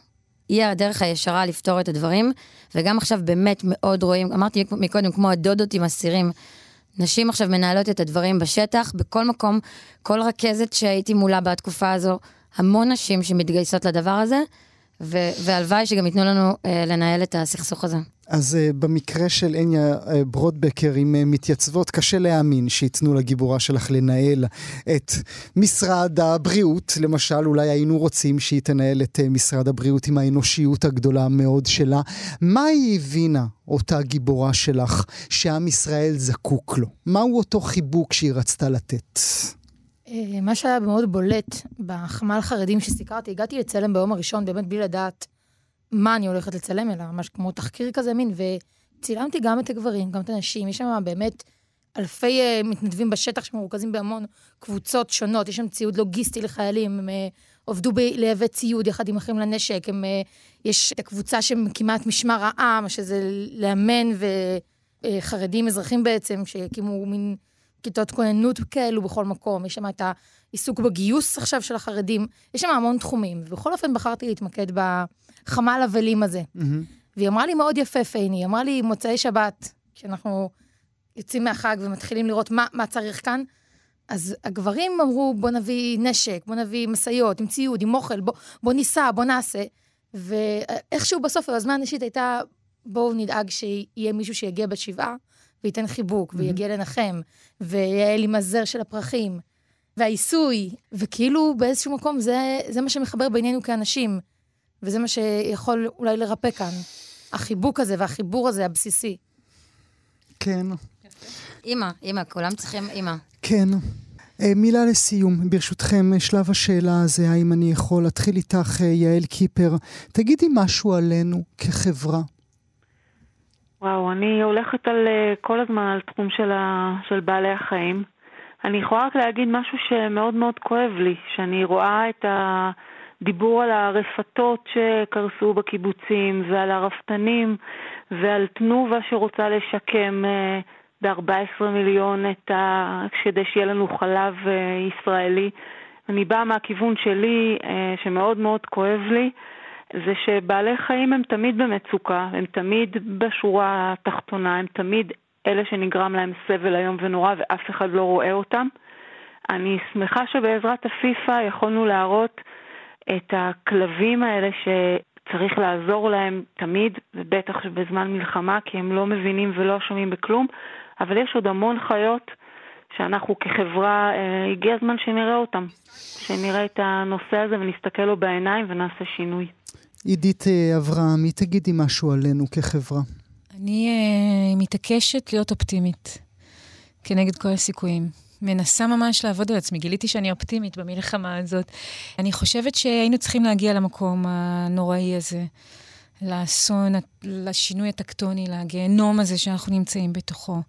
היא הדרך הישרה לפתור את הדברים, וגם עכשיו באמת מאוד רואים, אמרתי מקודם, כמו הדודות עם אסירים, נשים עכשיו מנהלות את הדברים בשטח, בכל מקום, כל רכזת שהייתי מולה בתקופה הזו, המון נשים שמתגייסות לדבר הזה, והלוואי שגם ייתנו לנו אה, לנהל את הסכסוך הזה. אז uh, במקרה של הניה uh, ברודבקר עם uh, מתייצבות, קשה להאמין שייתנו לגיבורה שלך לנהל את משרד הבריאות. למשל, אולי היינו רוצים שהיא תנהל את uh, משרד הבריאות עם האנושיות הגדולה מאוד שלה. מה היא הבינה, אותה גיבורה שלך, שעם ישראל זקוק לו? מהו אותו חיבוק שהיא רצתה לתת? אה, מה שהיה מאוד בולט בחמ"ל חרדים שסיקרתי, הגעתי לצלם ביום הראשון באמת בלי לדעת מה אני הולכת לצלם, אלא ממש כמו תחקיר כזה מין, וצילמתי גם את הגברים, גם את הנשים, יש שם באמת אלפי uh, מתנדבים בשטח שמרוכזים בהמון קבוצות שונות, יש שם ציוד לוגיסטי לחיילים, הם עבדו ב- לייבא ציוד יחד עם אחים לנשק, הם, יש את הקבוצה שמקימה את משמר העם, שזה לאמן וחרדים אזרחים בעצם, שהקימו מין כיתות כוננות כאלו בכל מקום, יש שם את העיסוק בגיוס עכשיו של החרדים, יש שם המון תחומים, ובכל אופן בחרתי להתמקד בחמ"ל אבלים הזה. והיא אמרה לי מאוד יפה, פייני, היא אמרה לי, מוצאי שבת, כשאנחנו יוצאים מהחג ומתחילים לראות מה, מה צריך כאן, אז הגברים אמרו, בוא נביא נשק, בוא נביא משאיות עם ציוד, עם אוכל, בוא, בוא ניסע, בוא נעשה. ואיכשהו בסוף היוזמה הנשית הייתה, בואו נדאג שיהיה מישהו שיגיע בשבעה וייתן חיבוק, ויגיע לנחם, ויהיה לי מזר של הפרחים, והעיסוי, וכאילו באיזשהו מקום זה, זה מה שמחבר בינינו כאנשים, וזה מה שיכול אולי לרפא כאן. החיבוק הזה והחיבור הזה הבסיסי. כן, אימא, אימא, כולם צריכים אימא. כן. אה, מילה לסיום, ברשותכם, אה, שלב השאלה הזה, האם אני יכול להתחיל איתך, אה, יעל קיפר. תגידי משהו עלינו כחברה. וואו, אני הולכת על, אה, כל הזמן על תחום של, ה, של בעלי החיים. אני יכולה רק להגיד משהו שמאוד מאוד כואב לי, שאני רואה את הדיבור על הרפתות שקרסו בקיבוצים ועל הרפתנים ועל תנובה שרוצה לשקם אה, ב-14 מיליון את ה... כדי שיהיה לנו חלב אה, ישראלי. אני באה מהכיוון שלי, שמאוד מאוד כואב לי. זה שבעלי חיים הם תמיד במצוקה, הם תמיד בשורה התחתונה, הם תמיד אלה שנגרם להם סבל איום ונורא ואף אחד לא רואה אותם. אני שמחה שבעזרת הפיפ"א יכולנו להראות את הכלבים האלה שצריך לעזור להם תמיד, ובטח בזמן מלחמה, כי הם לא מבינים ולא שומעים בכלום, אבל יש עוד המון חיות שאנחנו כחברה, אה, הגיע הזמן שנראה אותם, שנראה את הנושא הזה ונסתכל לו בעיניים ונעשה שינוי. עידית אה, אברהמי, תגידי משהו עלינו כחברה. אני uh, מתעקשת להיות אופטימית, כנגד כל הסיכויים. מנסה ממש לעבוד על עצמי. גיליתי שאני אופטימית במלחמה הזאת. אני חושבת שהיינו צריכים להגיע למקום הנוראי הזה, לאסון, לשינוי הטקטוני, לגיהנום הזה שאנחנו נמצאים בתוכו,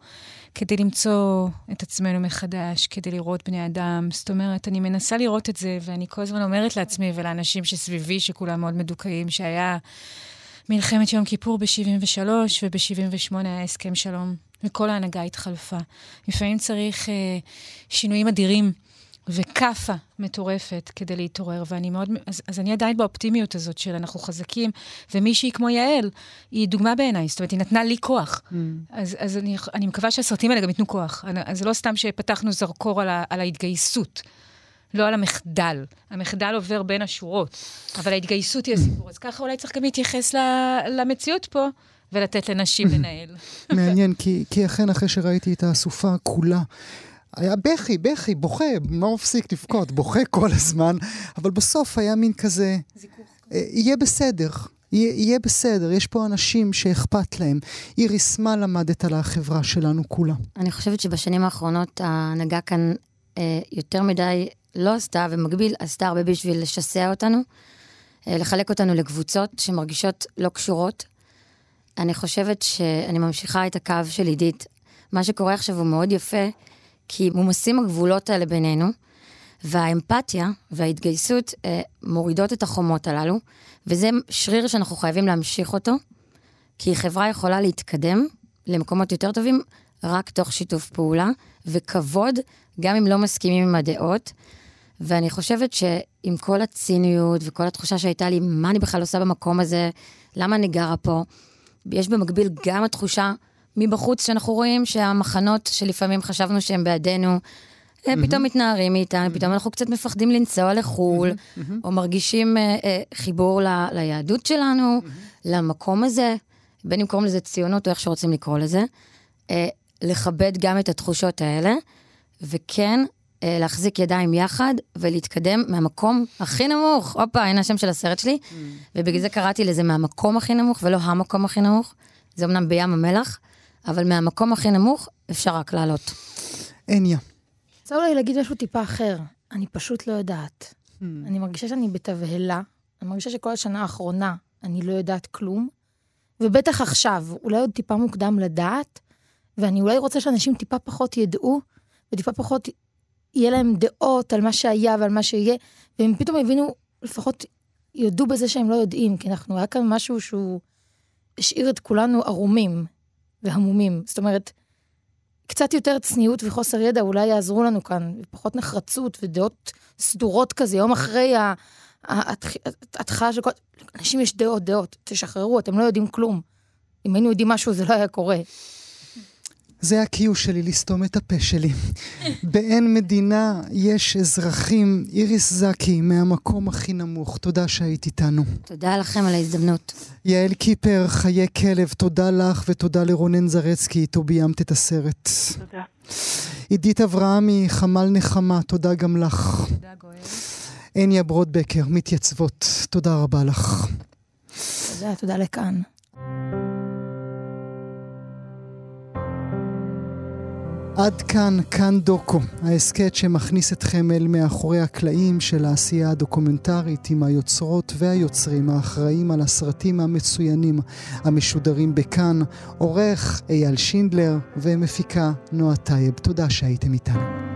כדי למצוא את עצמנו מחדש, כדי לראות בני אדם. זאת אומרת, אני מנסה לראות את זה, ואני כל הזמן אומרת לעצמי ולאנשים שסביבי, שכולם מאוד מדוכאים, שהיה מלחמת יום כיפור ב-73 וב-78 היה הסכם שלום. וכל ההנהגה התחלפה. לפעמים צריך אה, שינויים אדירים וכאפה מטורפת כדי להתעורר, ואני מאוד... אז, אז אני עדיין באופטימיות הזאת של אנחנו חזקים, ומישהי כמו יעל, היא דוגמה בעיניי, זאת אומרת, היא נתנה לי כוח. Mm. אז, אז אני, אני מקווה שהסרטים האלה גם ייתנו כוח. אז זה לא סתם שפתחנו זרקור על, ה, על ההתגייסות. לא על המחדל. המחדל עובר בין השורות, אבל ההתגייסות היא הסיפור. אז ככה אולי צריך גם להתייחס למציאות פה, ולתת לנשים לנהל. מעניין, כי, כי אכן אחרי שראיתי את האסופה כולה, היה בכי, בכי, בוכה, לא מפסיק לבכות, בוכה כל הזמן, אבל בסוף היה מין כזה, אה, יהיה בסדר, יהיה בסדר, יש פה אנשים שאכפת להם. איריס, מה למדת על החברה שלנו כולה? אני חושבת שבשנים האחרונות ההנהגה כאן אה, יותר מדי לא עשתה, ובמקביל עשתה הרבה בשביל לשסע אותנו, אה, לחלק אותנו לקבוצות שמרגישות לא קשורות. אני חושבת שאני ממשיכה את הקו של עידית. מה שקורה עכשיו הוא מאוד יפה, כי מומסים הגבולות האלה בינינו, והאמפתיה וההתגייסות אה, מורידות את החומות הללו, וזה שריר שאנחנו חייבים להמשיך אותו, כי חברה יכולה להתקדם למקומות יותר טובים רק תוך שיתוף פעולה וכבוד, גם אם לא מסכימים עם הדעות. ואני חושבת שעם כל הציניות וכל התחושה שהייתה לי, מה אני בכלל עושה במקום הזה, למה אני גרה פה, יש במקביל גם התחושה מבחוץ שאנחנו רואים שהמחנות שלפעמים חשבנו שהם בעדינו, mm-hmm. פתאום מתנערים מאיתנו, mm-hmm. פתאום אנחנו קצת מפחדים לנסוע לחו"ל, mm-hmm. או מרגישים uh, uh, חיבור ל, ליהדות שלנו, mm-hmm. למקום הזה, בין אם קוראים לזה ציונות או איך שרוצים לקרוא לזה, uh, לכבד גם את התחושות האלה, וכן אה, להחזיק ידיים יחד ולהתקדם מהמקום הכי נמוך. הופה, הנה השם של הסרט שלי. Mm. ובגלל זה קראתי לזה מהמקום הכי נמוך ולא המקום הכי נמוך. זה אמנם בים המלח, אבל מהמקום הכי נמוך אפשר רק לעלות. הניה. רוצה אולי להגיד משהו טיפה אחר. אני פשוט לא יודעת. Mm. אני מרגישה שאני בתבהלה. אני מרגישה שכל השנה האחרונה אני לא יודעת כלום. ובטח עכשיו, אולי עוד טיפה מוקדם לדעת, ואני אולי רוצה שאנשים טיפה פחות ידעו, וטיפה פחות יהיה להם דעות על מה שהיה ועל מה שיהיה, והם פתאום הבינו, לפחות יודו בזה שהם לא יודעים, כי אנחנו, היה כאן משהו שהוא השאיר את כולנו ערומים והמומים. זאת אומרת, קצת יותר צניעות וחוסר ידע אולי יעזרו לנו כאן, פחות נחרצות ודעות סדורות כזה, יום אחרי ההתחלה של כל... אנשים יש דעות, דעות, תשחררו, אתם לא יודעים כלום. אם היינו יודעים משהו זה לא היה קורה. זה ה-Q שלי, לסתום את הפה שלי. באין מדינה יש אזרחים. איריס זקי, מהמקום הכי נמוך, תודה שהיית איתנו. תודה לכם על ההזדמנות. יעל קיפר, חיי כלב, תודה לך ותודה לרונן זרצקי, איתו ביימת את הסרט. תודה. עידית אברהמי, חמ"ל נחמה, תודה גם לך. תודה, גואל. הניה ברודבקר, מתייצבות, תודה רבה לך. תודה, תודה לכאן. עד כאן, כאן דוקו, ההסכת שמכניס אתכם אל מאחורי הקלעים של העשייה הדוקומנטרית עם היוצרות והיוצרים האחראים על הסרטים המצוינים המשודרים בכאן, עורך אייל שינדלר ומפיקה נועה טייב. תודה שהייתם איתנו.